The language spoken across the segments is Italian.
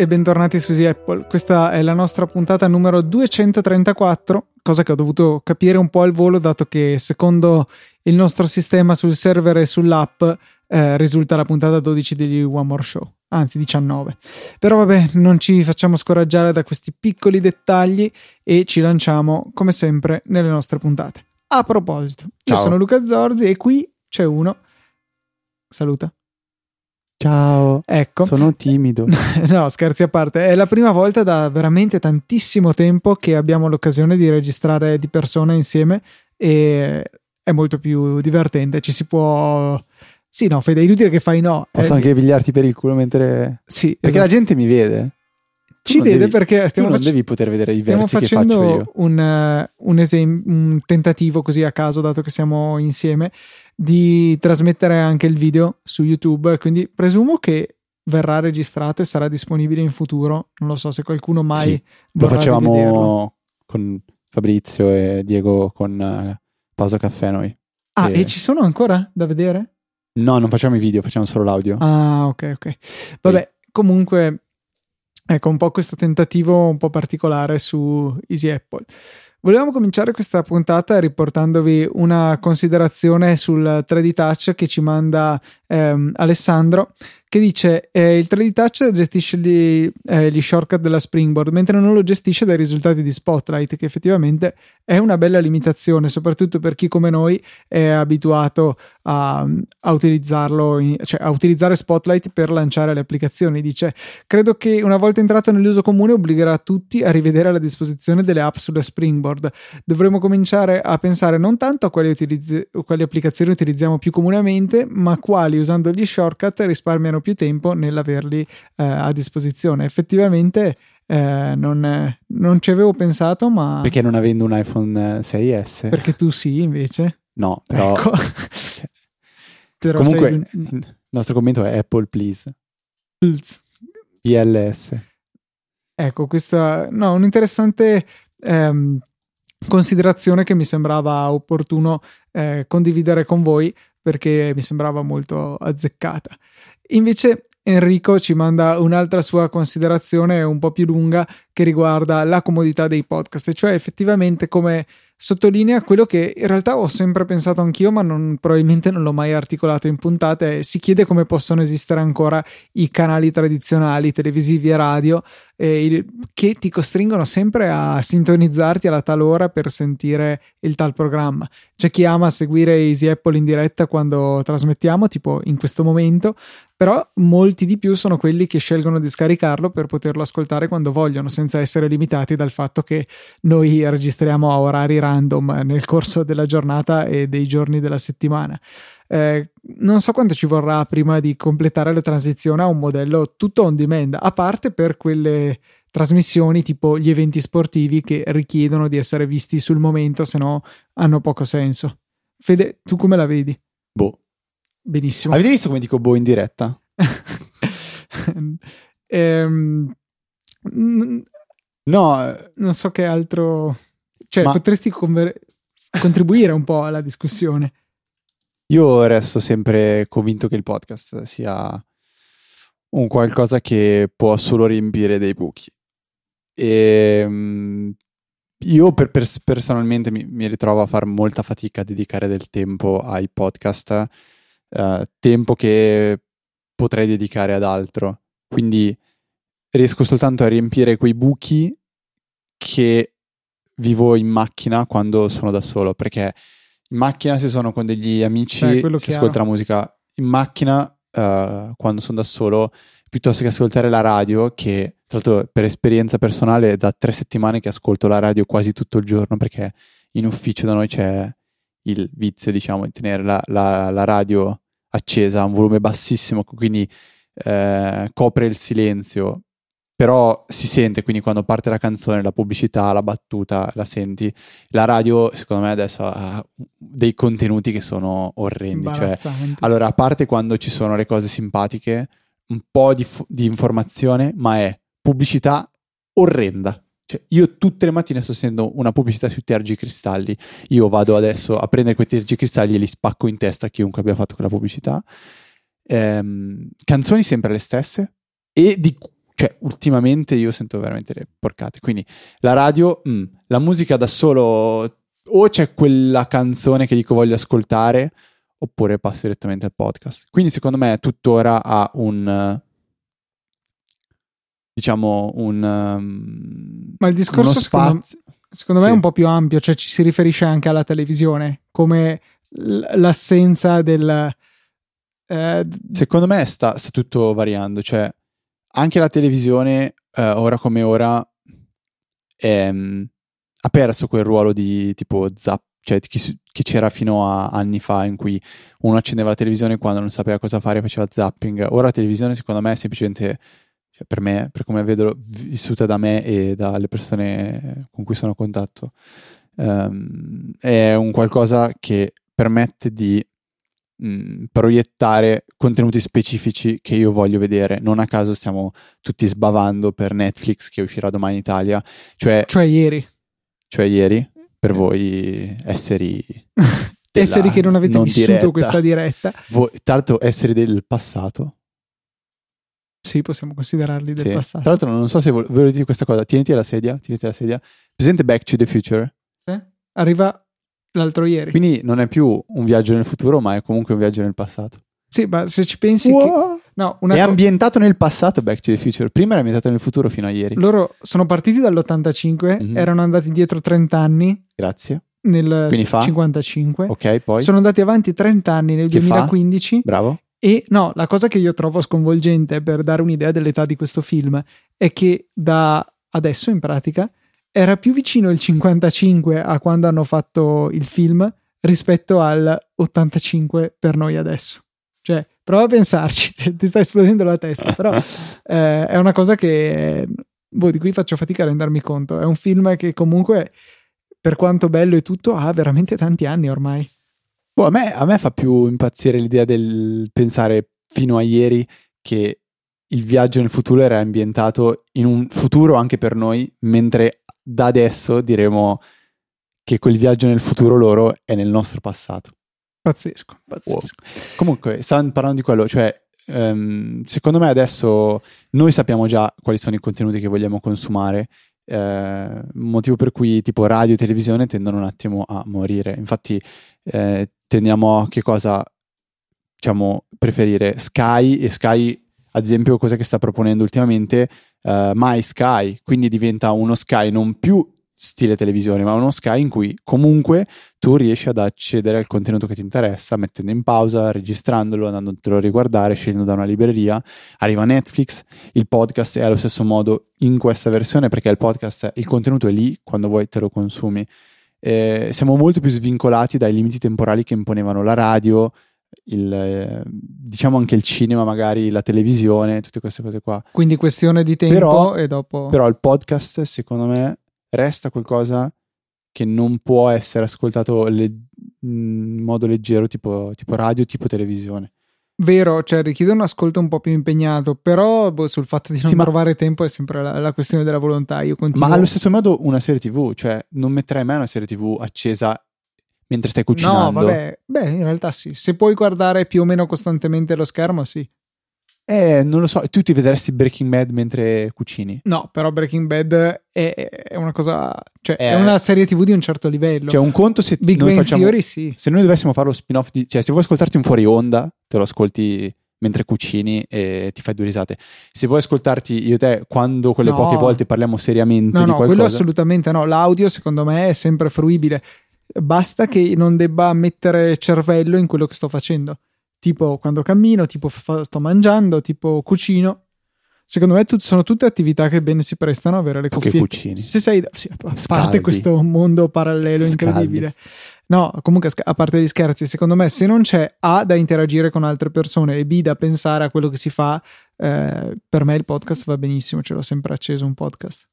e bentornati su Easy Apple. Questa è la nostra puntata numero 234, cosa che ho dovuto capire un po' al volo, dato che secondo il nostro sistema sul server e sull'app eh, risulta la puntata 12 degli One More Show, anzi 19. Però vabbè, non ci facciamo scoraggiare da questi piccoli dettagli e ci lanciamo, come sempre, nelle nostre puntate. A proposito, Ciao. io sono Luca Zorzi e qui c'è uno. Saluta. Ciao, Ecco. sono timido. No, scherzi a parte, è la prima volta da veramente tantissimo tempo che abbiamo l'occasione di registrare di persona insieme e è molto più divertente. Ci si può. Sì, no, Fede, è inutile che fai no. Posso Eh, anche pigliarti per il culo mentre... Sì, Perché esatto. la gente mi vede. Tu ci vede devi- perché Tu stiamo, non fac- devi poter vedere i stiamo versi che faccio io. un, eh, un, esem- un tentativo così a caso, dato che siamo insieme, di trasmettere anche il video su YouTube. Quindi presumo che verrà registrato e sarà disponibile in futuro. Non lo so se qualcuno mai Sì, Lo facevamo con Fabrizio e Diego con eh, Pausa Caffè noi. Ah, e- e ci sono ancora da vedere? No, non facciamo i video, facciamo solo l'audio. Ah, ok, ok. Vabbè, comunque, ecco un po' questo tentativo un po' particolare su Easy Apple. Volevamo cominciare questa puntata riportandovi una considerazione sul 3D Touch che ci manda ehm, Alessandro che dice eh, il 3D Touch gestisce gli, eh, gli shortcut della Springboard mentre non lo gestisce dai risultati di Spotlight che effettivamente è una bella limitazione soprattutto per chi come noi è abituato a, a utilizzarlo in- cioè a utilizzare Spotlight per lanciare le applicazioni. Dice credo che una volta entrato nell'uso comune obbligherà tutti a rivedere la disposizione delle app sulla Springboard dovremmo cominciare a pensare non tanto a quali, utilizzi- quali applicazioni utilizziamo più comunemente ma quali usando gli shortcut risparmiano più tempo nell'averli eh, a disposizione effettivamente eh, non, non ci avevo pensato ma Perché non avendo un iPhone eh, 6S? perché tu sì invece No, però... ecco Però comunque, sei un- il nostro commento è Apple, please. ILS. Ecco, questa no, un'interessante ehm, considerazione che mi sembrava opportuno eh, condividere con voi perché mi sembrava molto azzeccata. Invece Enrico ci manda un'altra sua considerazione un po' più lunga che riguarda la comodità dei podcast, cioè effettivamente come sottolinea quello che in realtà ho sempre pensato anch'io, ma non- probabilmente non l'ho mai articolato in puntate. Si chiede come possono esistere ancora i canali tradizionali, televisivi e radio, eh, il- che ti costringono sempre a sintonizzarti alla tal ora per sentire il tal programma. C'è chi ama seguire Easy Apple in diretta quando trasmettiamo, tipo in questo momento, però molti di più sono quelli che scelgono di scaricarlo per poterlo ascoltare quando vogliono, senza essere limitati dal fatto che noi registriamo a orari random nel corso della giornata e dei giorni della settimana. Eh, non so quanto ci vorrà prima di completare la transizione a un modello tutto on demand, a parte per quelle trasmissioni tipo gli eventi sportivi che richiedono di essere visti sul momento, se no hanno poco senso. Fede, tu come la vedi? Boh. Benissimo. Avete visto come dico boh in diretta? Ehm, n- No, eh, non so che altro. Cioè, Ma- potresti conver- contribuire un po' alla discussione. Io resto sempre convinto che il podcast sia un qualcosa che può solo riempire dei buchi. E mm, io per- per- personalmente mi, mi ritrovo a fare molta fatica a dedicare del tempo ai podcast, eh, tempo che potrei dedicare ad altro. Quindi riesco soltanto a riempire quei buchi che vivo in macchina quando sono da solo, perché in macchina se sono con degli amici Eh, si chiaro. ascolta la musica, in macchina eh, quando sono da solo piuttosto che ascoltare la radio, che tra l'altro per esperienza personale è da tre settimane che ascolto la radio quasi tutto il giorno perché in ufficio da noi c'è il vizio, diciamo, di tenere la, la- la radio accesa a un volume bassissimo, quindi eh, copre il silenzio, però si sente, quindi quando parte la canzone, la pubblicità, la battuta, la senti. La radio, secondo me, adesso ha dei contenuti che sono orrendi, cioè allora, a parte quando ci sono le cose simpatiche, un po' di, fu- di informazione, ma è pubblicità orrenda. Cioè, io tutte le mattine sto sentendo una pubblicità sui tergicristalli. Io vado adesso a prendere quei tergicristalli e li spacco in testa a chiunque abbia fatto quella pubblicità. Ehm, canzoni sempre le stesse. E di, cioè ultimamente io sento veramente le porcate. Quindi la radio, mm, la musica da solo, o c'è quella canzone che dico voglio ascoltare, oppure passo direttamente al podcast. Quindi secondo me tuttora ha un diciamo un um, ma il discorso secondo, secondo, me sì. è un po' più ampio cioè ci si riferisce anche alla televisione come l'assenza del eh, secondo me sta, sta, tutto variando cioè anche la televisione eh, ora come ora è, mm, ha perso quel ruolo di tipo zap cioè che, che, c'era fino a anni fa in cui uno accendeva la televisione quando non sapeva cosa fare faceva zapping. Ora la televisione secondo me è semplicemente cioè per me, per come vedo vissuta da me e dalle persone con cui sono a contatto, um, è un qualcosa che permette di mh, mm, proiettare contenuti specifici che io voglio vedere. Non a caso stiamo tutti sbavando per Netflix che uscirà domani in Italia, cioè, cioè ieri. Cioè ieri, per voi esseri... esseri che non avete non vissuto diretta. questa diretta. Voi, tanto esseri del passato sì, possiamo considerarli del sì. passato. Tra l'altro, non so se ve lo dire questa cosa. Tieniti alla sedia, tieniti alla sedia. Presente Back to the Future? Sì. Arriva l'altro ieri. Quindi non è più un viaggio nel futuro, ma è comunque un viaggio nel passato. Sì, ma se ci pensi wow. che... No, è co- ambientato nel passato Back to the Future. Prima era ambientato nel futuro fino a ieri. Loro sono partiti dall'85, mm-hmm. erano andati indietro 30 anni. Grazie. Nel Quindi 55. Ok, poi. Sono andati avanti 30 anni nel che 2015. Fa? Bravo. E no, la cosa che io trovo sconvolgente per dare un'idea dell'età di questo film è che da adesso in pratica era più vicino il 55 a quando hanno fatto il film rispetto al 85 per noi adesso. Cioè, prova a pensarci, ti sta esplodendo la testa, però eh, è una cosa che boh, di cui faccio fatica a rendermi conto. È un film che comunque, per quanto bello e tutto, ha veramente tanti anni ormai. Boh, a, me, a me fa più impazzire l'idea del pensare fino a ieri che il viaggio nel futuro era ambientato in un futuro anche per noi, mentre da adesso diremo che quel viaggio nel futuro loro è nel nostro passato. Pazzesco, pazzesco. Wow. Comunque, stavamo parlando di quello, cioè, um, secondo me adesso noi sappiamo già quali sono i contenuti che vogliamo consumare, eh, motivo per cui tipo radio e televisione tendono un attimo a morire. Infatti, eh, tendiamo a che cosa diciamo preferire Sky e Sky ad esempio cosa che sta proponendo ultimamente uh, My Sky quindi diventa uno Sky non più stile televisione ma uno Sky in cui comunque tu riesci ad accedere al contenuto che ti interessa mettendo in pausa registrandolo andandotelo a riguardare scegliendo da una libreria. Arriva Netflix il podcast è allo stesso modo in questa versione perché il podcast il contenuto è lì quando vuoi te lo consumi. Eh, siamo molto più svincolati dai limiti temporali che imponevano la radio, il, eh, diciamo anche il cinema, magari la televisione, tutte queste cose qua. Quindi questione di tempo però, e dopo. Però il podcast, secondo me, resta qualcosa che non può essere ascoltato le- in modo leggero, tipo, tipo radio, tipo televisione. Vero, cioè richiede un ascolto un po' più impegnato, però boh, sul fatto di non sì, trovare tempo è sempre la, la, questione della volontà. Io continuo... Ma allo stesso modo una serie TV, cioè non metterai mai una serie TV accesa mentre stai cucinando. No, vabbè, beh, in realtà sì. Se puoi guardare più o meno costantemente lo schermo, sì. Eh, non lo so, tu ti vedresti Breaking Bad mentre cucini? No, però Breaking Bad è, è una cosa, cioè è, è, una serie TV di un certo livello. Cioè, un conto se Big noi Bang facciamo, Theory, sì. Se noi dovessimo fare lo spin-off di, cioè se vuoi ascoltarti un fuori onda, te lo ascolti mentre cucini e ti fai due risate. Se vuoi ascoltarti io e te quando quelle no. poche volte parliamo seriamente no, di no, qualcosa. quello assolutamente no. L'audio secondo me è sempre fruibile. Basta che non debba mettere cervello in quello che sto facendo tipo quando cammino, tipo fa, sto mangiando, tipo cucino. Secondo me tut- sono tutte attività che bene si prestano a avere le cuffie. cucini. Se sei, sì, a parte Scaldi. questo mondo parallelo Scaldi. incredibile. No, comunque a parte gli scherzi, secondo me se non c'è A da interagire con altre persone e B da pensare a quello che si fa, eh, per me il podcast va benissimo, ce l'ho sempre acceso un podcast.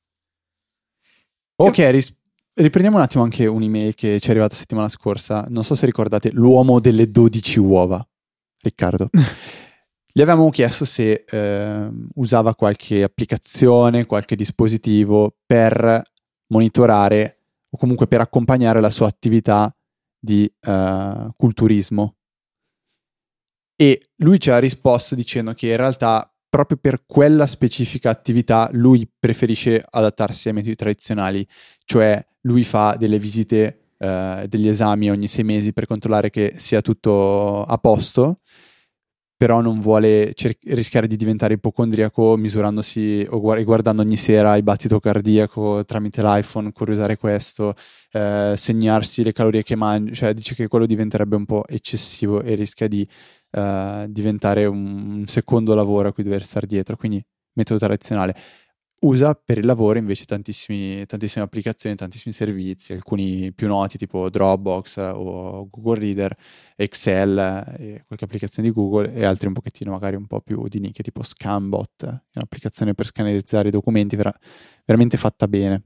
Ok, ris- riprendiamo un attimo anche un'email che ci è arrivata settimana scorsa. Non so se ricordate, l'uomo delle 12 uova. Riccardo. Gli avevamo chiesto se eh, usava qualche applicazione, qualche dispositivo per monitorare o comunque per accompagnare la sua attività di uh, culturismo. E lui ci ha risposto dicendo che in realtà proprio per quella specifica attività lui preferisce adattarsi ai metodi tradizionali, cioè lui fa delle visite, eh, degli esami ogni sei mesi per controllare che sia tutto a posto però non vuole cer- rischiare di diventare ipocondriaco misurandosi o gu- guardando ogni sera il battito cardiaco tramite l'iPhone, curiosare questo, eh, segnarsi le calorie che mangia, cioè dice che quello diventerebbe un po' eccessivo e rischia di eh, diventare un secondo lavoro a cui dover stare dietro, quindi metodo tradizionale usa per il lavoro invece tantissime applicazioni, tantissimi servizi, alcuni più noti tipo Dropbox o Google Reader, Excel qualche applicazione di Google e altri un pochettino magari un po' più di nicchia tipo Scambot, un'applicazione per scannerizzare i documenti vera- veramente fatta bene.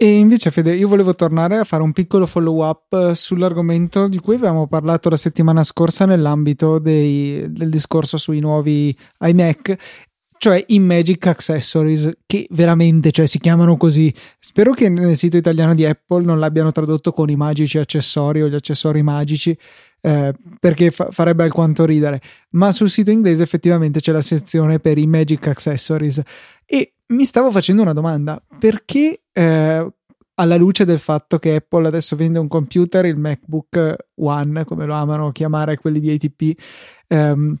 E invece, Fede, io volevo tornare a fare un piccolo follow up sull'argomento di cui avevamo parlato la settimana scorsa nell'ambito dei, del discorso sui nuovi iMac cioè i Magic Accessories, che veramente cioè, si chiamano così. Spero che nel sito italiano di Apple non l'abbiano tradotto con i magici accessori o gli accessori magici, eh, perché fa- farebbe alquanto ridere. Ma sul sito inglese effettivamente c'è la sezione per i Magic Accessories. E mi stavo facendo una domanda: perché eh, alla luce del fatto che Apple adesso vende un computer, il MacBook One, come lo amano chiamare quelli di ATP, ehm,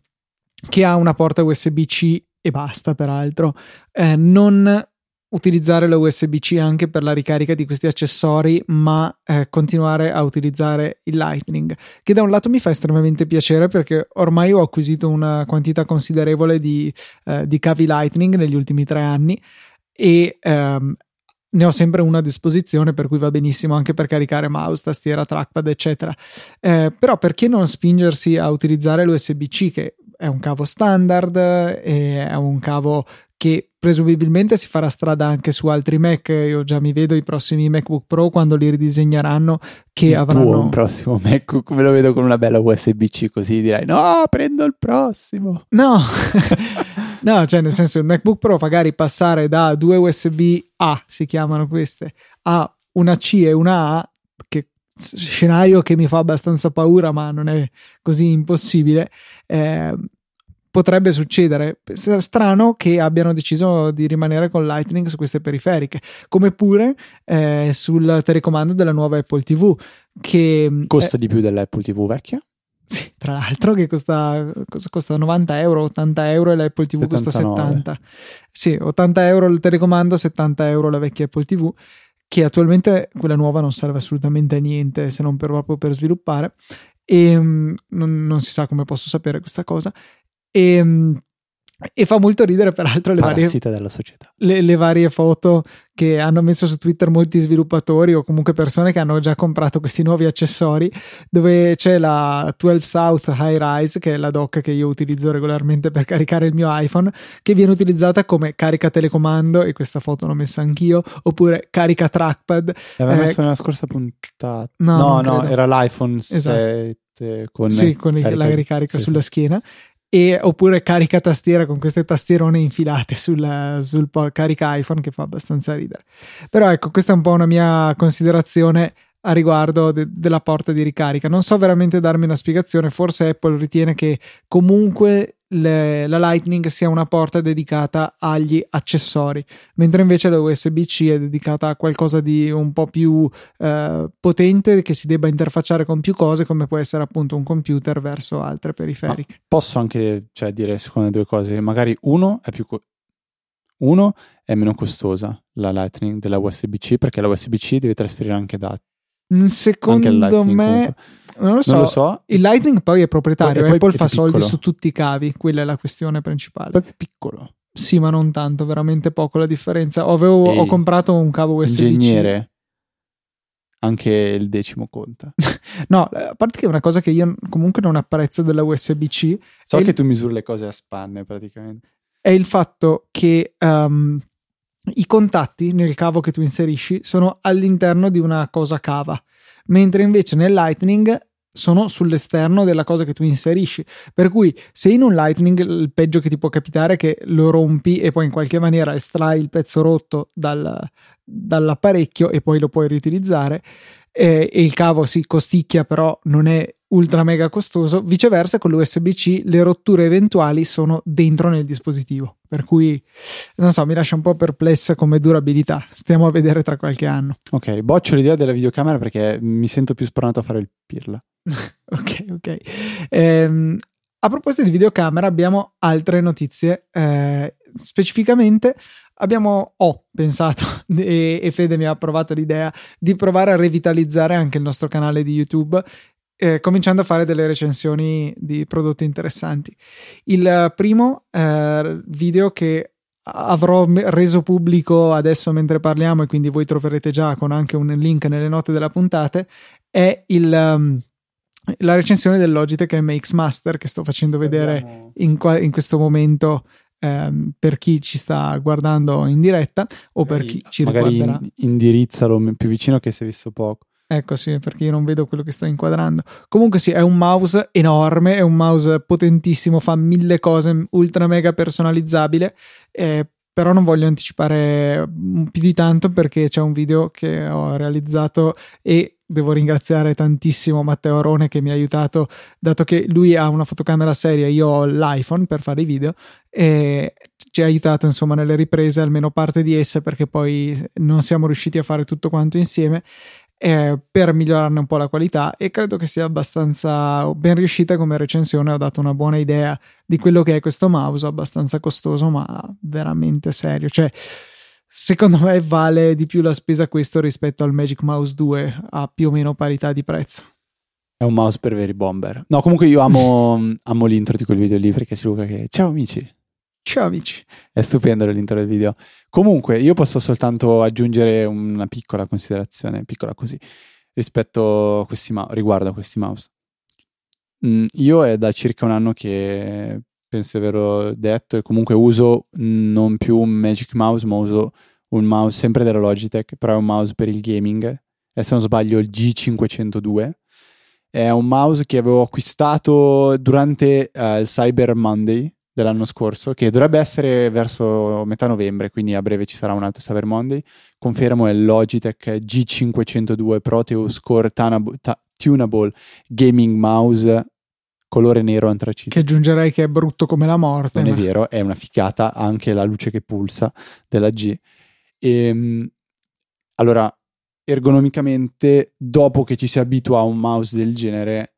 che ha una porta USB-C e basta peraltro, eh, non utilizzare la USB-C anche per la ricarica di questi accessori, ma eh, continuare a utilizzare il Lightning, che da un lato mi fa estremamente piacere perché ormai ho acquisito una quantità considerevole di, eh, di cavi Lightning negli ultimi tre anni e ehm, ne ho sempre una a disposizione, per cui va benissimo anche per caricare mouse, tastiera, trackpad, eccetera. Eh, però perché non spingersi a utilizzare l'USB-C che è un cavo standard, è un cavo che presumibilmente si farà strada anche su altri Mac. Io già mi vedo i prossimi MacBook Pro quando li ridisegneranno che il avranno tuo, un prossimo MacBook, me lo vedo con una bella USB-C così direi "No, prendo il prossimo". No. no, cioè nel senso il MacBook Pro magari passare da due USB A, si chiamano queste, a una C e una A scenario che mi fa abbastanza paura, ma non è così impossibile. Eh, potrebbe succedere. Strano che abbiano deciso di rimanere con Lightning su queste periferiche, come pure eh, sul telecomando della nuova Apple TV, che costa eh, di più dell'Apple TV vecchia. Sì, tra l'altro che costa, costa 90 euro, 80 euro e l'Apple TV 79. costa 70. Sì, 80 euro il telecomando, 70 euro la vecchia Apple TV che attualmente quella nuova non serve assolutamente a niente se non per, proprio per sviluppare. E um, non, non, si sa come posso sapere questa cosa. E um, e fa molto ridere, peraltro, le varie, le, le varie, foto che hanno messo su Twitter molti sviluppatori o comunque persone che hanno già comprato questi nuovi accessori, dove c'è la 12 South High Rise, che è la dock che io utilizzo regolarmente per caricare il mio iPhone, che viene utilizzata come carica telecomando, e questa foto l'ho messa anch'io, oppure carica trackpad. L'aveva eh, messa nella scorsa puntata. No, no, no era l'iPhone esatto. 7 con, sì, con carica, la ricarica sì, sulla sì. schiena e, oppure carica tastiera con queste tastierone infilate sul, sul carica iPhone che fa abbastanza ridere. Però ecco, questa è un po' una mia considerazione a riguardo de- della porta di ricarica. Non so veramente darmi una spiegazione, forse Apple ritiene che comunque le, la Lightning sia una porta dedicata agli accessori, mentre invece la USB-C è dedicata a qualcosa di un po' più eh, potente che si debba interfacciare con più cose, come può essere appunto un computer verso altre periferiche. Ma posso anche cioè, dire secondo due cose, magari uno è più co- uno è meno costosa la Lightning della USB-C perché la USB-C deve trasferire anche dati. Secondo me non lo so. Non lo so. Il Lightning poi è proprietario, poi, Apple fa soldi su tutti i cavi, quella è la questione principale. Poi è piccolo. Sì, ma non tanto, veramente poco la differenza. Avevo, ho comprato un cavo USB. Ingegnere. Anche il decimo conta. no, a parte che è una cosa che io comunque non apprezzo della USB-C. So che il... tu misuri le cose a spanne praticamente. È il fatto che um, i contatti nel cavo che tu inserisci sono all'interno di una cosa cava, mentre invece nel Lightning sono sull'esterno della cosa che tu inserisci. Per cui, se in un Lightning il peggio che ti può capitare è che lo rompi e poi in qualche maniera estrai il pezzo rotto dal, dall'apparecchio e poi lo puoi riutilizzare. Eh, e il cavo si costicchia, però non è ultra mega costoso. Viceversa, con l'USB-C le rotture eventuali sono dentro nel dispositivo. Per cui, non so, mi lascia un po' perplessa come durabilità. Stiamo a vedere tra qualche anno. Ok, boccio l'idea della videocamera perché mi sento più spronato a fare il pirla. ok, ok. Ehm, a proposito di videocamera, abbiamo altre notizie. Eh, specificamente abbiamo, ho pensato e, e, Fede mi ha approvato l'idea di provare a revitalizzare anche il nostro canale di YouTube. Eh, cominciando a fare delle recensioni di prodotti interessanti. Il primo eh, video che avrò reso pubblico adesso mentre parliamo e quindi voi troverete già con anche un link nelle note della puntata è il, um, la recensione del Logitech MX Master che sto facendo vedere in, qua, in questo momento ehm, per chi ci sta guardando in diretta o magari, per chi ci magari riguarderà. Magari indirizzalo più vicino che si è visto poco. Ecco sì, perché io non vedo quello che sto inquadrando. Comunque sì, è un mouse enorme, è un mouse potentissimo, fa mille cose, ultra mega personalizzabile, eh, però non voglio anticipare più di tanto perché c'è un video che ho realizzato e devo ringraziare tantissimo Matteo Arone che mi ha aiutato, dato che lui ha una fotocamera seria, io ho l'iPhone per fare i video e ci ha aiutato insomma nelle riprese, almeno parte di esse, perché poi non siamo riusciti a fare tutto quanto insieme. Eh, per migliorarne un po' la qualità e credo che sia abbastanza ben riuscita come recensione ho dato una buona idea di quello che è questo mouse abbastanza costoso ma veramente serio cioè secondo me vale di più la spesa questo rispetto al Magic Mouse 2 a più o meno parità di prezzo. È un mouse per veri bomber. No, comunque io amo, amo l'intro di quel video lì perché c'è Luca che... Ciao amici! Ciao amici! È stupendo l'intro del video. Comunque io posso soltanto aggiungere una piccola considerazione, piccola così, rispetto a questi mouse, riguardo a questi mouse. Mm, io è da circa un anno che penso di averlo detto, e comunque uso non più un Magic Mouse, ma uso un mouse sempre della Logitech, però è un mouse per il gaming, e se non sbaglio il G502. È un mouse che avevo acquistato durante uh, il Cyber Monday dell'anno scorso, che dovrebbe essere verso metà novembre, quindi a breve ci sarà un altro Cyber Monday. Confermo è il Logitech G502 Proteus Core Tunable Gaming Mouse colore nero antracite. Che aggiungerei che è brutto come la morte. Non ma... è vero, è una ficata anche la luce che pulsa della G. E, ehm, allora, ergonomicamente, dopo che ci si abitua a un mouse del genere,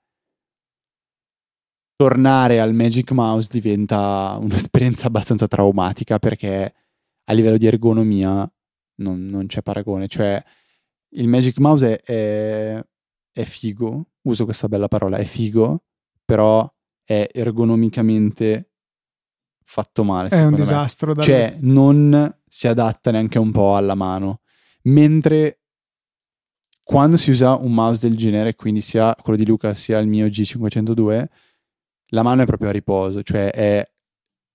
tornare al Magic Mouse diventa un'esperienza abbastanza traumatica perché a livello di ergonomia non, non c'è paragone. Cioè, il Magic Mouse è, è, è figo, uso questa bella parola, è figo, però è ergonomicamente fatto male. È un disastro. Da cioè, non si adatta neanche un po' alla mano. Mentre quando si usa un mouse del genere, quindi sia quello di Luca sia il mio G502, la mano è proprio a riposo, cioè è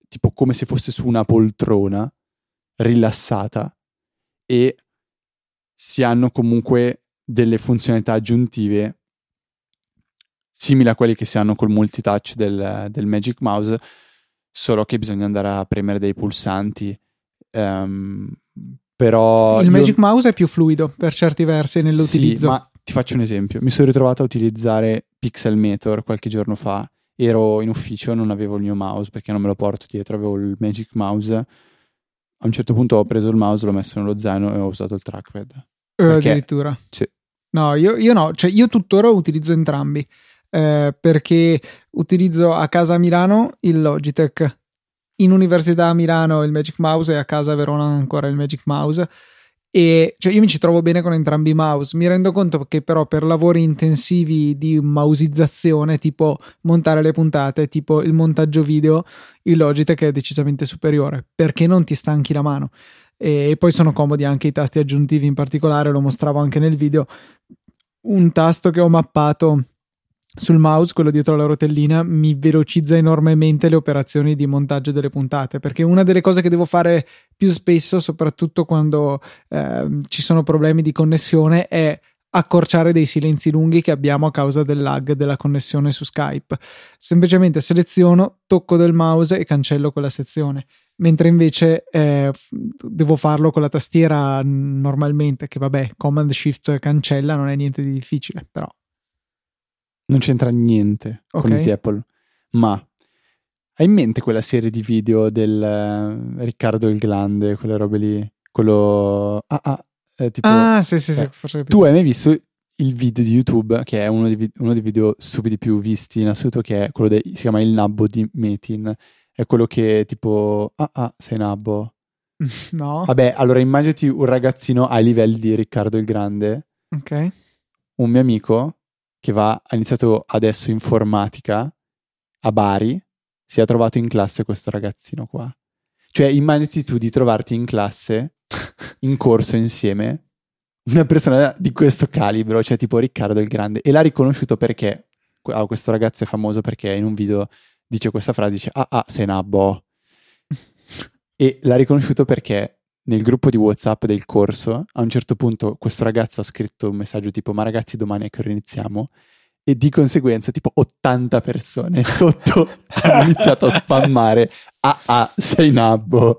tipo come se fosse su una poltrona rilassata e si hanno comunque delle funzionalità aggiuntive simili a quelli che si hanno col multitouch del, del Magic Mouse, solo che bisogna andare a premere dei pulsanti. Um, però il io... Magic Mouse è più fluido per certi versi nell'utilizzo. Sì, ma ti faccio un esempio. Mi sono ritrovato a utilizzare Pixelmator qualche giorno fa. Ero in ufficio, non avevo il mio mouse perché non me lo porto dietro, avevo il Magic Mouse. A un certo punto ho preso il mouse, l'ho messo nello zaino e ho usato il trackpad. Perché... Addirittura? Sì. No, io, io no, cioè io tuttora utilizzo entrambi eh, perché utilizzo a casa a Milano il Logitech, in università a Milano il Magic Mouse e a casa a Verona ancora il Magic Mouse. E cioè io mi ci trovo bene con entrambi i mouse. Mi rendo conto che, però, per lavori intensivi di mausizzazione, tipo montare le puntate, tipo il montaggio video, il Logitech è decisamente superiore perché non ti stanchi la mano. E poi sono comodi anche i tasti aggiuntivi, in particolare, lo mostravo anche nel video. Un tasto che ho mappato sul mouse, quello dietro la rotellina, mi velocizza enormemente le operazioni di montaggio delle puntate, perché una delle cose che devo fare più spesso, soprattutto quando eh, ci sono problemi di connessione, è accorciare dei silenzi lunghi che abbiamo a causa del lag della connessione su Skype. Semplicemente seleziono, tocco del mouse e cancello quella sezione. Mentre invece eh, devo farlo con la tastiera normalmente, che vabbè, Command Shift cancella, non è niente di difficile, però Non c'entra niente con Ok. Easy Apple. Ma hai in mente quella serie di video del eh, Riccardo il Grande, quelle robe lì? Quello... Ah, ah, eh, tipo... Ah, sì, sì, sì, eh, forse. Tu hai mai visto il video di YouTube, che è uno dei, uno dei video stupidi più visti in assoluto, che è quello de- si chiama Il Nabbo di Metin. È quello che tipo... Ah, ah, sei nabbo. No, Vabbè, allora immaginati un ragazzino ai livelli di Riccardo il Grande, ok. un mio amico che va, ha iniziato adesso informatica a Bari, si è trovato in classe questo ragazzino qua. Cioè, immaginati tu di trovarti in classe, in corso insieme, una persona di questo calibro, cioè tipo Riccardo il Grande, e l'ha riconosciuto perché, ah, questo ragazzo è famoso perché in un video dice questa frase, dice, ah ah, sei nabbo. E l'ha riconosciuto perché nel gruppo di WhatsApp del corso, a un certo punto questo ragazzo ha scritto un messaggio tipo ma ragazzi domani a che ora iniziamo? E di conseguenza tipo 80 persone sotto hanno iniziato a spammare ah ah sei nabbo.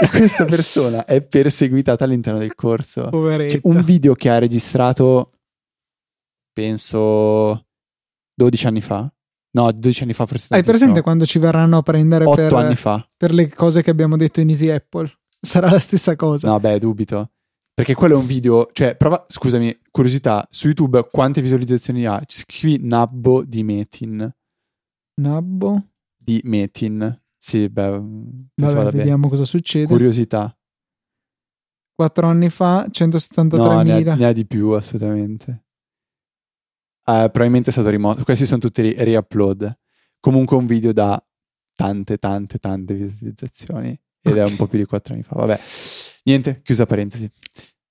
E questa persona è perseguitata all'interno del corso. Poveretta. C'è un video che ha registrato penso 12 anni fa. No, 12 anni fa forse Hai presente quando ci verranno a prendere 8 per, anni fa. per le cose che abbiamo detto in Easy Apple? Sarà la stessa cosa. No, beh, dubito. Perché quello è un video, cioè, prova, scusami, curiosità, su YouTube quante visualizzazioni ha? Scrivi Nabbo di Metin. Nabbo. Di Metin. Sì, beh, penso Vabbè, vada bene. vediamo cosa succede. Curiosità. Quattro anni fa, No, 173.000. ne ha, ne ha di più, assolutamente. Eh, probabilmente è stato rimosso. Questi sono tutti ri- re-upload. Comunque un video da tante, tante, tante visualizzazioni. Ed è Ok. un po' più di 4 anni fa. Vabbè, niente, chiusa parentesi.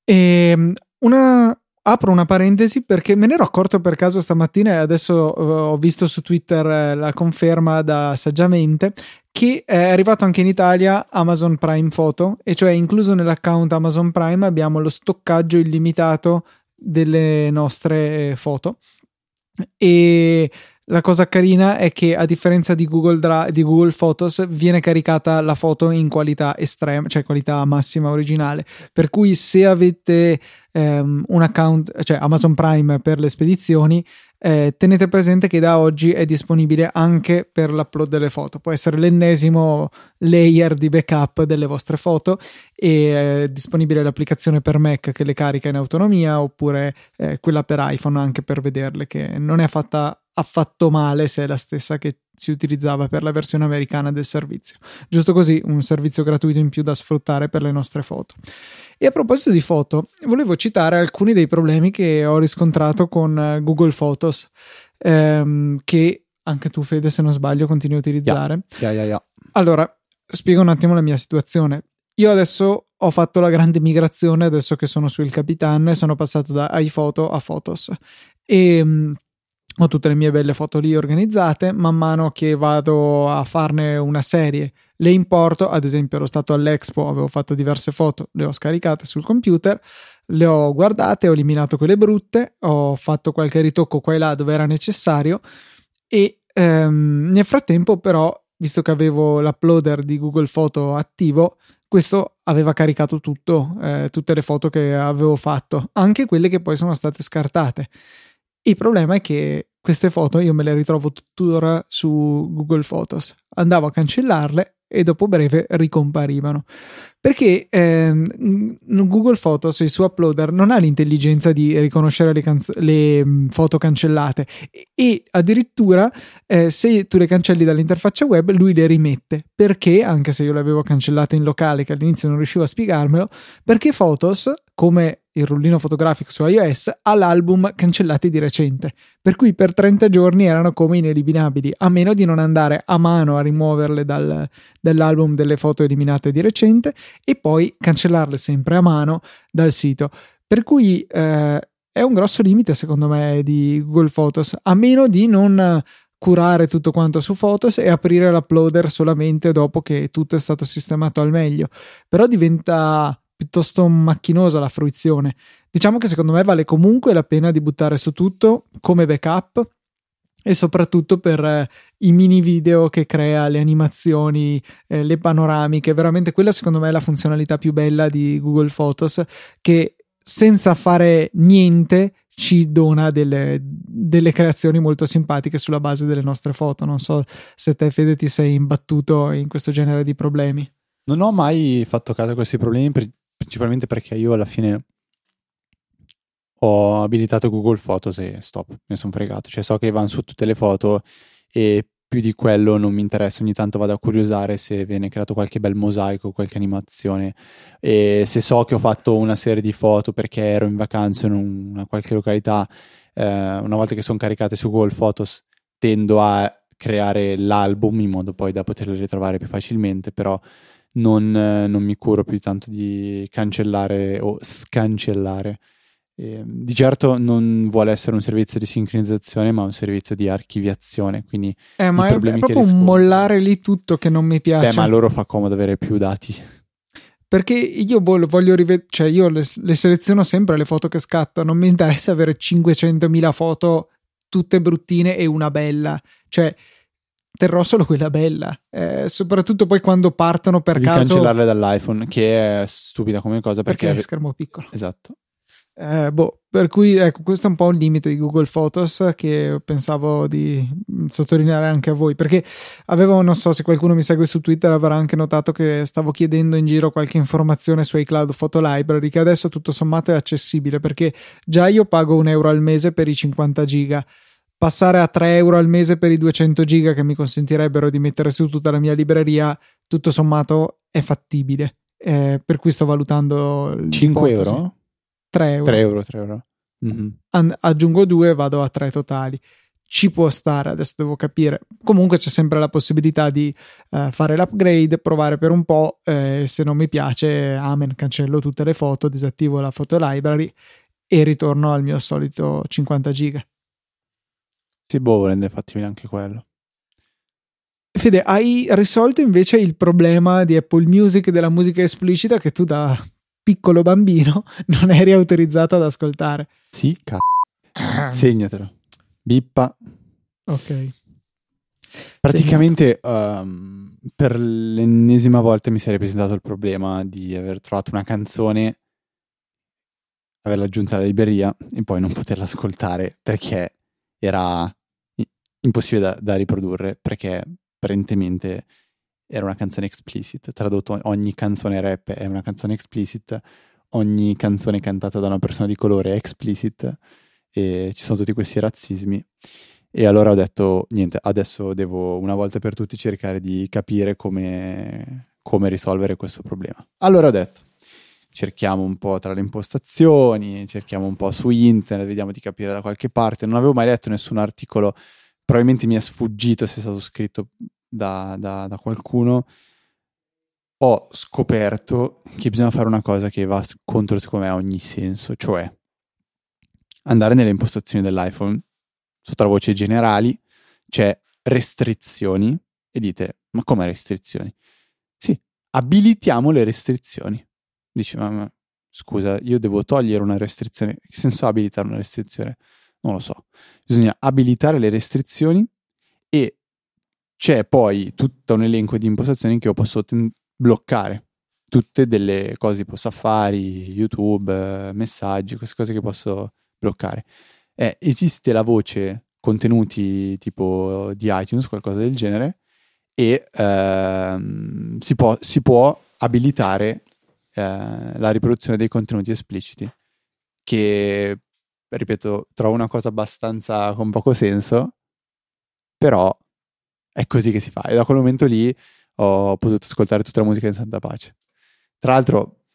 E una, apro una parentesi perché me ne ero accorto per caso stamattina e adesso eh, ho visto su Twitter eh, la conferma da saggiamente che è arrivato anche in Italia Amazon Prime Photo e cioè incluso nell'account Amazon Prime abbiamo lo stoccaggio illimitato delle nostre foto e la cosa carina è che a differenza di Google, Dra- di Google Photos viene caricata la foto in qualità estrema, cioè qualità massima originale. Per cui se avete ehm, un account, cioè Amazon Prime per le spedizioni, eh, tenete presente che da oggi è disponibile anche per l'upload delle foto. Può essere l'ennesimo layer di backup delle vostre foto e è disponibile l'applicazione per Mac che le carica in autonomia oppure eh, quella per iPhone anche per vederle che non è fatta affatto male se è la stessa che si utilizzava per la versione americana del servizio. Giusto così, un servizio gratuito in più da sfruttare per le nostre foto. E a proposito di foto, volevo citare alcuni dei problemi che ho riscontrato con eh, Google Photos, ehm, che anche tu, Fede, se non sbaglio, continui a utilizzare. Ya, ya, ya. Allora, spiego un attimo la mia situazione. Io adesso ho fatto la grande migrazione, adesso che sono su Il Capitan, e sono passato da iPhoto a Photos. E mh, ho tutte le mie belle foto lì organizzate. Man mano che vado a farne una serie, le importo. Ad esempio, ero stato all'Expo, avevo fatto diverse foto, le ho scaricate sul computer, le ho guardate, ho eliminato quelle brutte, ho fatto qualche ritocco qua e là dove era necessario. E ehm, nel frattempo, però, visto che avevo l'uploader di Google Photo attivo, questo aveva caricato tutto, eh, tutte le foto che avevo fatto, anche quelle che poi sono state scartate. Il problema è che queste foto io me le ritrovo tuttora su Google Photos. Andavo a cancellarle e dopo breve ricomparivano. Perché ehm, Google Photos, il suo uploader, non ha l'intelligenza di riconoscere le, canz- le mh, foto cancellate e, e addirittura eh, se tu le cancelli dall'interfaccia web lui le rimette. Perché, anche se io le avevo cancellate in locale, che all'inizio non riuscivo a spiegarmelo, perché Photos, come il rullino fotografico su iOS, ha l'album cancellati di recente. Per cui per 30 giorni erano come ineliminabili, a meno di non andare a mano a rimuoverle dal, dall'album delle foto eliminate di recente e poi cancellarle sempre a mano dal sito. Per cui eh, è un grosso limite, secondo me, di Google Photos, a meno di non curare tutto quanto su Photos e aprire l'uploader solamente dopo che tutto è stato sistemato al meglio. Però diventa piuttosto macchinosa la fruizione. Diciamo che secondo me vale comunque la pena di buttare su tutto come backup e soprattutto per eh, i mini video che crea, le animazioni, eh, le panoramiche, veramente quella secondo me è la funzionalità più bella di Google Photos che senza fare niente ci dona delle, delle, creazioni molto simpatiche sulla base delle nostre foto. Non so se te, Fede, ti sei imbattuto in questo genere di problemi. Non ho mai fatto caso a questi problemi, principalmente perché io alla fine ho abilitato Google Photos e stop, ne sono fregato. Cioè so che vanno su tutte le foto e più di quello non mi interessa, ogni tanto vado a curiosare se viene creato qualche bel mosaico, qualche animazione e se so che ho fatto una serie di foto perché ero in vacanza in una qualche località, eh, una volta che sono caricate su Google Photos tendo a creare l'album in modo poi da poterle ritrovare più facilmente, però non, non mi curo più tanto di cancellare o scancellare eh, di certo non vuole essere un servizio di sincronizzazione, ma un servizio di archiviazione. Quindi eh, ma è, è proprio un mollare lì tutto che non mi piace. Beh, ma a loro fa comodo avere più dati. Perché io voglio rivedere, cioè io le, le, seleziono sempre le foto che scatto, non mi interessa avere 500.000 foto tutte bruttine e una bella. Cioè, terrò solo quella bella. Eh, soprattutto poi quando partono per Devi caso. cancellarle dall'iPhone, che è stupida come cosa perché. Perché è schermo piccolo. Esatto. Eh, boh, per cui ecco, questo è un po' un limite di Google Photos che pensavo di mm, sottolineare anche a voi, perché avevo, non so se qualcuno mi segue su Twitter, avrà anche notato che stavo chiedendo in giro qualche informazione su iCloud Photo Library, che adesso tutto sommato è accessibile, perché già io pago un euro al mese per i 50 giga. Passare a 3 euro al mese per i 200 giga che mi consentirebbero di mettere su tutta la mia libreria, tutto sommato è fattibile. Eh, per cui sto valutando 5 euro? 3 euro. 3 euro, 3 euro. Mm-hmm. An- aggiungo 2 e vado a 3 totali. Ci può stare, adesso devo capire. Comunque c'è sempre la possibilità di uh, fare l'upgrade, provare per un po'. Eh, se non mi piace, amen, cancello tutte le foto, disattivo la foto library e ritorno al mio solito 50 giga. Sì, boh, rende fattibile anche quello. Fede, hai risolto invece il problema di Apple Music della musica esplicita che tu da piccolo bambino non eri autorizzato ad ascoltare. Sì, cazzo. Segnatelo. Bippa. Ok. Praticamente um, per l'ennesima volta mi si è ripresentato il problema di aver trovato una canzone, averla aggiunta alla libreria e poi non poterla ascoltare perché era impossibile da, da riprodurre perché apparentemente era una canzone explicit, tradotto ogni canzone rap è una canzone explicit, ogni canzone cantata da una persona di colore è explicit e ci sono tutti questi razzismi. E allora ho detto, niente, adesso devo una volta per tutti cercare di capire come, come risolvere questo problema. Allora ho detto, cerchiamo un po' tra le impostazioni, cerchiamo un po' su internet, vediamo di capire da qualche parte. Non avevo mai letto nessun articolo, probabilmente mi è sfuggito se è stato scritto da, da, da qualcuno, ho scoperto che bisogna fare una cosa che va contro, secondo me, ogni senso, cioè andare nelle impostazioni dell'iPhone, sotto la voce generali, c'è restrizioni e dite, ma come restrizioni? Sì, abilitiamo le restrizioni. Dici, ma, ma scusa, io devo togliere una restrizione. Che senso ha abilitare una restrizione? Non lo so. Bisogna abilitare le restrizioni e c'è poi tutto un elenco di impostazioni che io posso ten- bloccare. Tutte delle cose tipo Safari, YouTube, messaggi, queste cose che posso bloccare. Eh, esiste la voce contenuti tipo di iTunes, qualcosa del genere, e ehm, si, può, si, può, abilitare eh, la riproduzione dei contenuti espliciti, che, ripeto, trovo una cosa abbastanza con poco senso, però è così che si fa. E da quel momento lì ho potuto ascoltare tutta la musica in santa pace. Tra l'altro,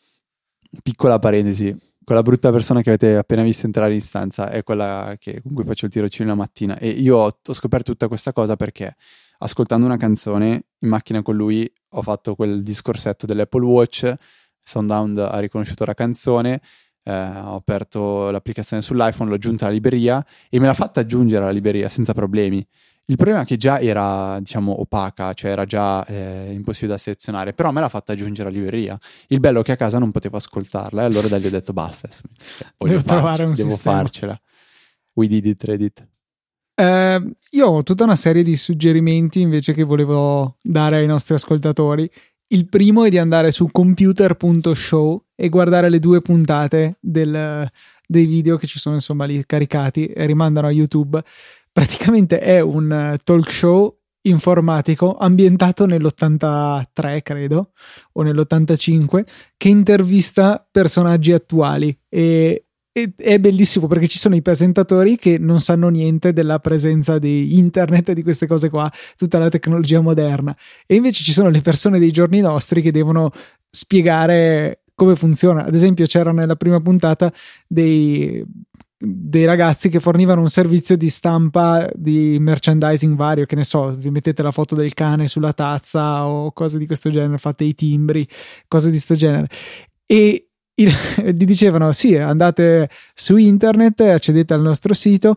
piccola parentesi, quella brutta persona che avete appena visto entrare in stanza è quella che, con cui faccio il tirocinio la mattina. E io ho, ho scoperto tutta questa cosa perché ascoltando una canzone in macchina con lui ho fatto quel discorsetto dell'Apple Watch, Soundhound ha riconosciuto la canzone, eh, ho aperto l'applicazione sull'iPhone, l'ho aggiunta alla libreria e me l'ha fatta aggiungere alla libreria senza problemi. Il problema è che già era, diciamo, opaca, cioè era già eh, impossibile da selezionare, però me l'ha fatta aggiungere alla libreria. Il bello è che a casa non potevo ascoltarla e allora da lì ho detto basta, devo trovare un devo sistema. farcela. We did it, Reddit. Eh, io ho tutta una serie di suggerimenti invece che volevo dare ai nostri ascoltatori. Il primo è di andare su computer.show e guardare le due puntate del, dei video che ci sono insomma lì caricati e rimandano a YouTube. Praticamente è un talk show informatico ambientato nell'83 credo o nell'85 che intervista personaggi attuali e è bellissimo perché ci sono i presentatori che non sanno niente della presenza di internet e di queste cose qua, tutta la tecnologia moderna. E invece ci sono le persone dei giorni nostri che devono spiegare come funziona. Ad esempio, c'era nella prima puntata dei, dei ragazzi che fornivano un servizio di stampa di merchandising vario, che ne so, vi mettete la foto del cane sulla tazza o cose di questo genere, fate i timbri, cose di questo genere. E gli dicevano sì, andate su internet, accedete al nostro sito.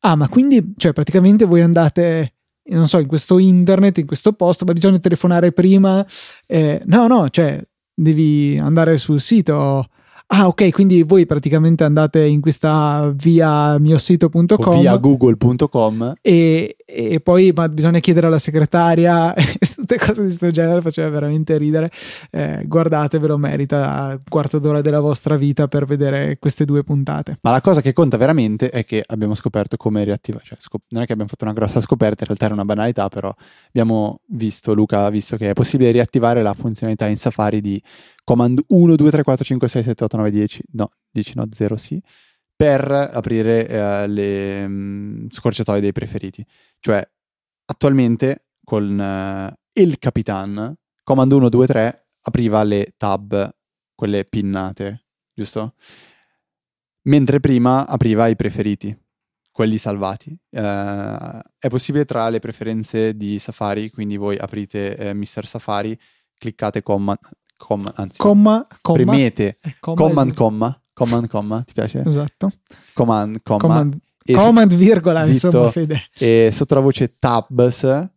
Ah, ma quindi, cioè, praticamente voi andate, non so, in questo internet, in questo posto, ma bisogna telefonare prima. Eh, no, no, cioè, devi andare sul sito. Ah, ok, quindi voi praticamente andate in questa via miosito.com via google.com e, e poi ma bisogna chiedere alla segretaria tutte cose di questo genere faceva veramente ridere. Eh, guardatevelo, merita un quarto d'ora della vostra vita per vedere queste due puntate. Ma la cosa che conta veramente è che abbiamo scoperto come riattivare, cioè scop- non è che abbiamo fatto una grossa scoperta, in realtà era una banalità, però abbiamo visto, Luca ha visto che è possibile riattivare la funzionalità in Safari di command 1, 2, 3, 4, 5, 6, 7, 8, 9, 10, no, 10 no, 0 sì, per aprire eh, le mh, scorciatoie dei preferiti. Cioè, attualmente con eh, il Capitan, command 1, 2, 3 apriva le tab, quelle pinnate, giusto? Mentre prima apriva i preferiti, quelli salvati. Uh, è possibile tra le preferenze di Safari, quindi voi aprite eh, Mr. Safari, cliccate command, comma, anzi, comma, comma, premete eh, comma command, comma, command, comma, ti piace? Esatto. Command, comma. Command, command virgola, zitto, insomma, Fede. E sotto la voce tabs,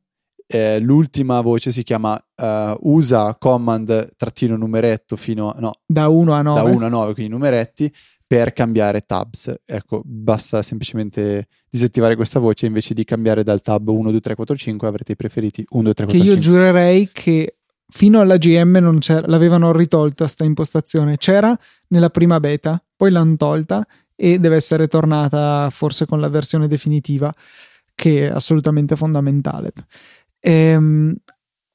eh, l'ultima voce si chiama uh, usa command trattino numeretto fino a, no, da 1 a 9. Da 1 a 9, quindi numeretti per cambiare tabs. Ecco, basta semplicemente disattivare questa voce invece di cambiare dal tab 1, 2, 3, 4, 5 avrete i preferiti 1, 2, 3, 4, 5. Che io giurerei che fino alla GM non c'era, l'avevano ritolta sta impostazione. C'era nella prima beta, poi l'hanno tolta e deve essere tornata forse con la versione definitiva, che è assolutamente fondamentale. Ehm,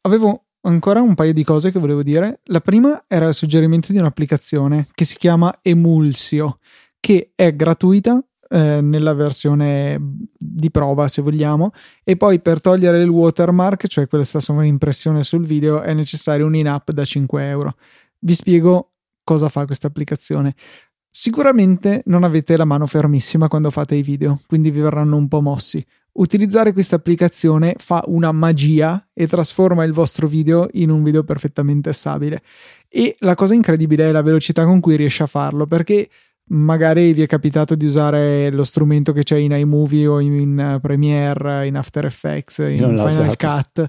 avevo ancora un paio di cose che volevo dire. La prima era il suggerimento di un'applicazione che si chiama Emulsio, che è gratuita eh, nella versione di prova se vogliamo e poi per togliere il watermark cioè questa impressione sul video è necessario un in-app da 5 euro. Vi spiego cosa fa questa applicazione. Sicuramente non avete la mano fermissima quando fate i video quindi vi verranno un po' mossi utilizzare questa applicazione fa una magia e trasforma il vostro video in un video perfettamente stabile e la cosa incredibile è la velocità con cui riesce a farlo perché magari vi è capitato di usare lo strumento che c'è in iMovie o in Premiere, in After Effects, in Final usato. Cut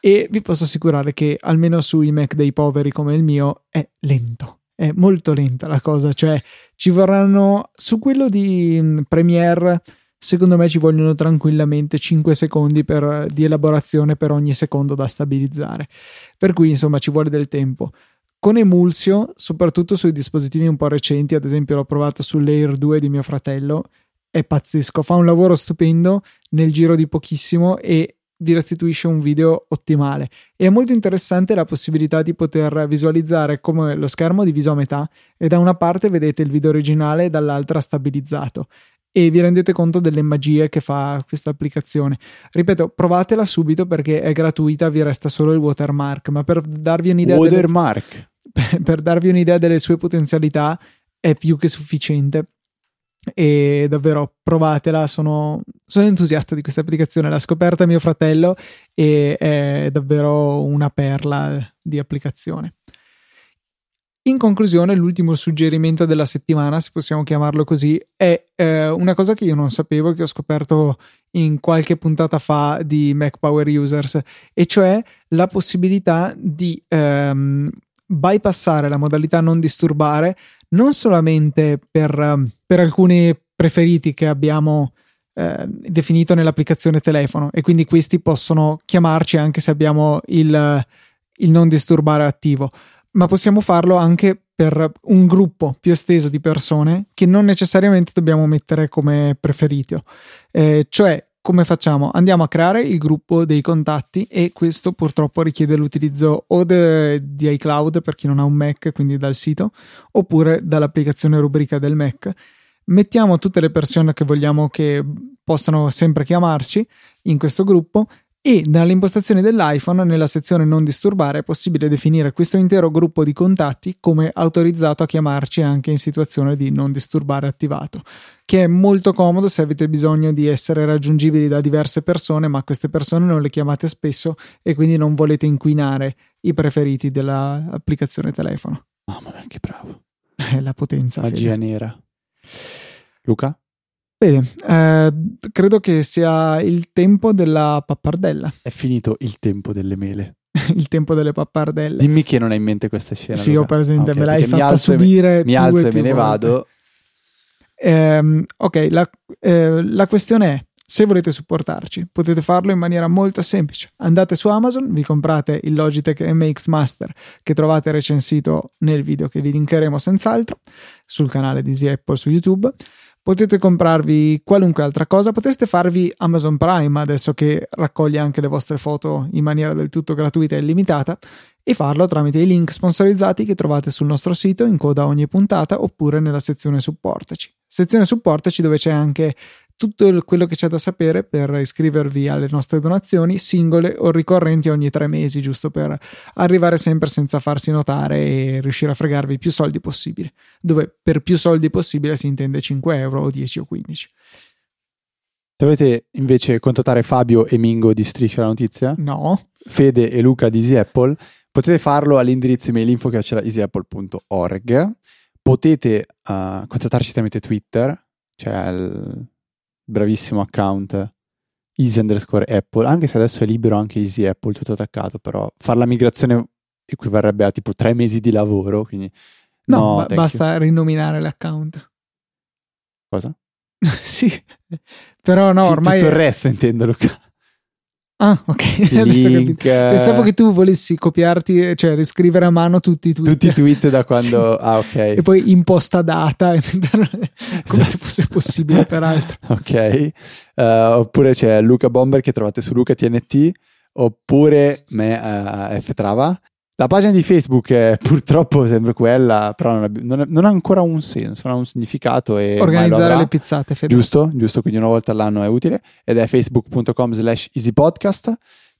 e vi posso assicurare che almeno sui Mac dei poveri come il mio è lento. È molto lenta la cosa, cioè ci vorranno su quello di mm, Premiere secondo me ci vogliono tranquillamente 5 secondi per, di elaborazione per ogni secondo da stabilizzare. Per cui insomma ci vuole del tempo con Emulsio, soprattutto sui dispositivi un po' recenti, ad esempio l'ho provato sull'Air 2 di mio fratello, è pazzesco, fa un lavoro stupendo nel giro di pochissimo e vi restituisce un video ottimale. E è molto interessante la possibilità di poter visualizzare come lo schermo diviso a metà e da una parte vedete il video originale e dall'altra stabilizzato e vi rendete conto delle magie che fa questa applicazione. Ripeto, provatela subito perché è gratuita, vi resta solo il watermark, ma per darvi un'idea watermark. Delle per darvi un'idea delle sue potenzialità è più che sufficiente e davvero provatela sono, sono entusiasta di questa applicazione l'ha scoperta mio fratello e è davvero una perla di applicazione in conclusione, l'ultimo suggerimento della settimana, se possiamo chiamarlo così, è eh, una cosa che io non sapevo, che ho scoperto in qualche puntata fa di Mac Power Users, e cioè la possibilità di ehm, bypassare la modalità non disturbare non solamente per, per alcuni preferiti che abbiamo eh, definito nell'applicazione telefono e quindi questi possono chiamarci anche se abbiamo il, il non disturbare attivo, ma possiamo farlo anche per un gruppo più esteso di persone che non necessariamente dobbiamo mettere come preferito. Eh, cioè, come facciamo? Andiamo a creare il gruppo dei contatti e questo purtroppo richiede l'utilizzo o de, di iCloud per chi non ha un Mac, quindi dal sito, oppure dall'applicazione rubrica del Mac. Mettiamo tutte le persone che vogliamo che possano sempre chiamarci in questo gruppo e dalle impostazioni dell'iPhone nella sezione non disturbare è possibile definire questo intero gruppo di contatti come autorizzato a chiamarci anche in situazione di non disturbare attivato, che è molto comodo se avete bisogno di essere raggiungibili da diverse persone, ma queste persone non le chiamate spesso e quindi non volete inquinare i preferiti dell'applicazione telefono. Mamma mia, che bravo. È la potenza. Magia fede. nera. Luca? Bene, eh, credo che sia il tempo della pappardella. È finito il tempo delle mele. il tempo delle pappardelle. Dimmi che non hai in mente questa scena. Sì, Luca. ho presente, Ok, me l'hai mi fatta e subire. Mi più alzo e più me ne volte. vado. Ehm, ok, la, eh, la questione è: se volete supportarci, potete farlo in maniera molto semplice. Andate su Amazon, vi comprate il Logitech MX Master che trovate recensito nel video che vi linkeremo senz'altro sul canale di Easy Apple su YouTube. Potete comprarvi qualunque altra cosa, potreste farvi Amazon Prime adesso che raccoglie anche le vostre foto in maniera del tutto gratuita e illimitata e farlo tramite i link sponsorizzati che trovate sul nostro sito in coda a ogni puntata oppure nella sezione supportaci. Sezione supportaci dove c'è anche tutto quello che c'è da sapere per iscrivervi alle nostre donazioni singole o ricorrenti ogni tre mesi, giusto per arrivare sempre senza farsi notare e riuscire a fregarvi più soldi possibile. Dove per più soldi possibile si intende 5 euro o 10 o 15. Se volete invece contattare Fabio e Mingo di Striscia la Notizia, No, Fede e Luca di Easy Apple, potete farlo all'indirizzo email info.easyapple.org. Potete uh, contattarci tramite Twitter, c'è il bravissimo account easy underscore apple, anche se adesso è libero anche easy apple tutto attaccato, però fare la migrazione equivarrebbe a tipo tre mesi di lavoro, quindi no, no, ba- thank you. basta rinominare l'account. Cosa? sì, però no, Sì, ormai... Tutto il resto intendo Luca. Ah, ok. Link, capito. Pensavo che tu volessi copiarti, cioè riscrivere a mano tutti i tweet. tutti i tweet da quando... Ah, ok. E poi imposta data, come se fosse possibile, peraltro. Ok, Eh, oppure c'è Luca Bomber che trovate su Luca TNT, oppure me eh, F Trava. La pagina di Facebook è purtroppo sempre quella, però non, è- non ha ancora un senso, non ha un significato e Organizzare le pizzate, Fede. Giusto, giusto, quindi una volta all'anno è utile ed è facebook.com slash easypodcast.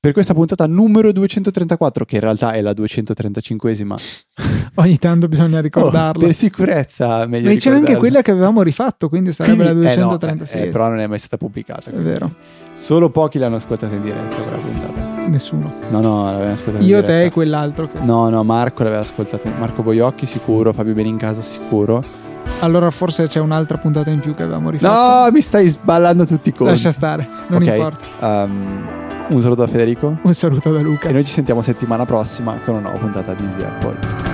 Per questa puntata numero 234, che in realtà è la 235esima, Ogni tanto bisogna ricordarlo. Oh, per sicurezza meglio Ma c'è anche quella che avevamo rifatto, quindi sarebbe Quindi- la eh no, 236. eh, però non è mai stata pubblicata. È quindi. vero, Solo pochi l'hanno ascoltata in diretta quella puntata. Nessuno. No, no, l'avevano ascoltata in Io, te e quell'altro. che- No, no, Marco l'aveva ascoltata. Marco Boiocchi sicuro, Fabio Benincasa sicuro. Allora forse c'è un'altra puntata in più che avevamo rifatto. No, mi stai sballando tutti i conti. Lascia stare, non Ok, importa. um, un saluto da Federico Un saluto da Luca. e noi ci sentiamo settimana prossima con una nuova puntata di Easy Apple.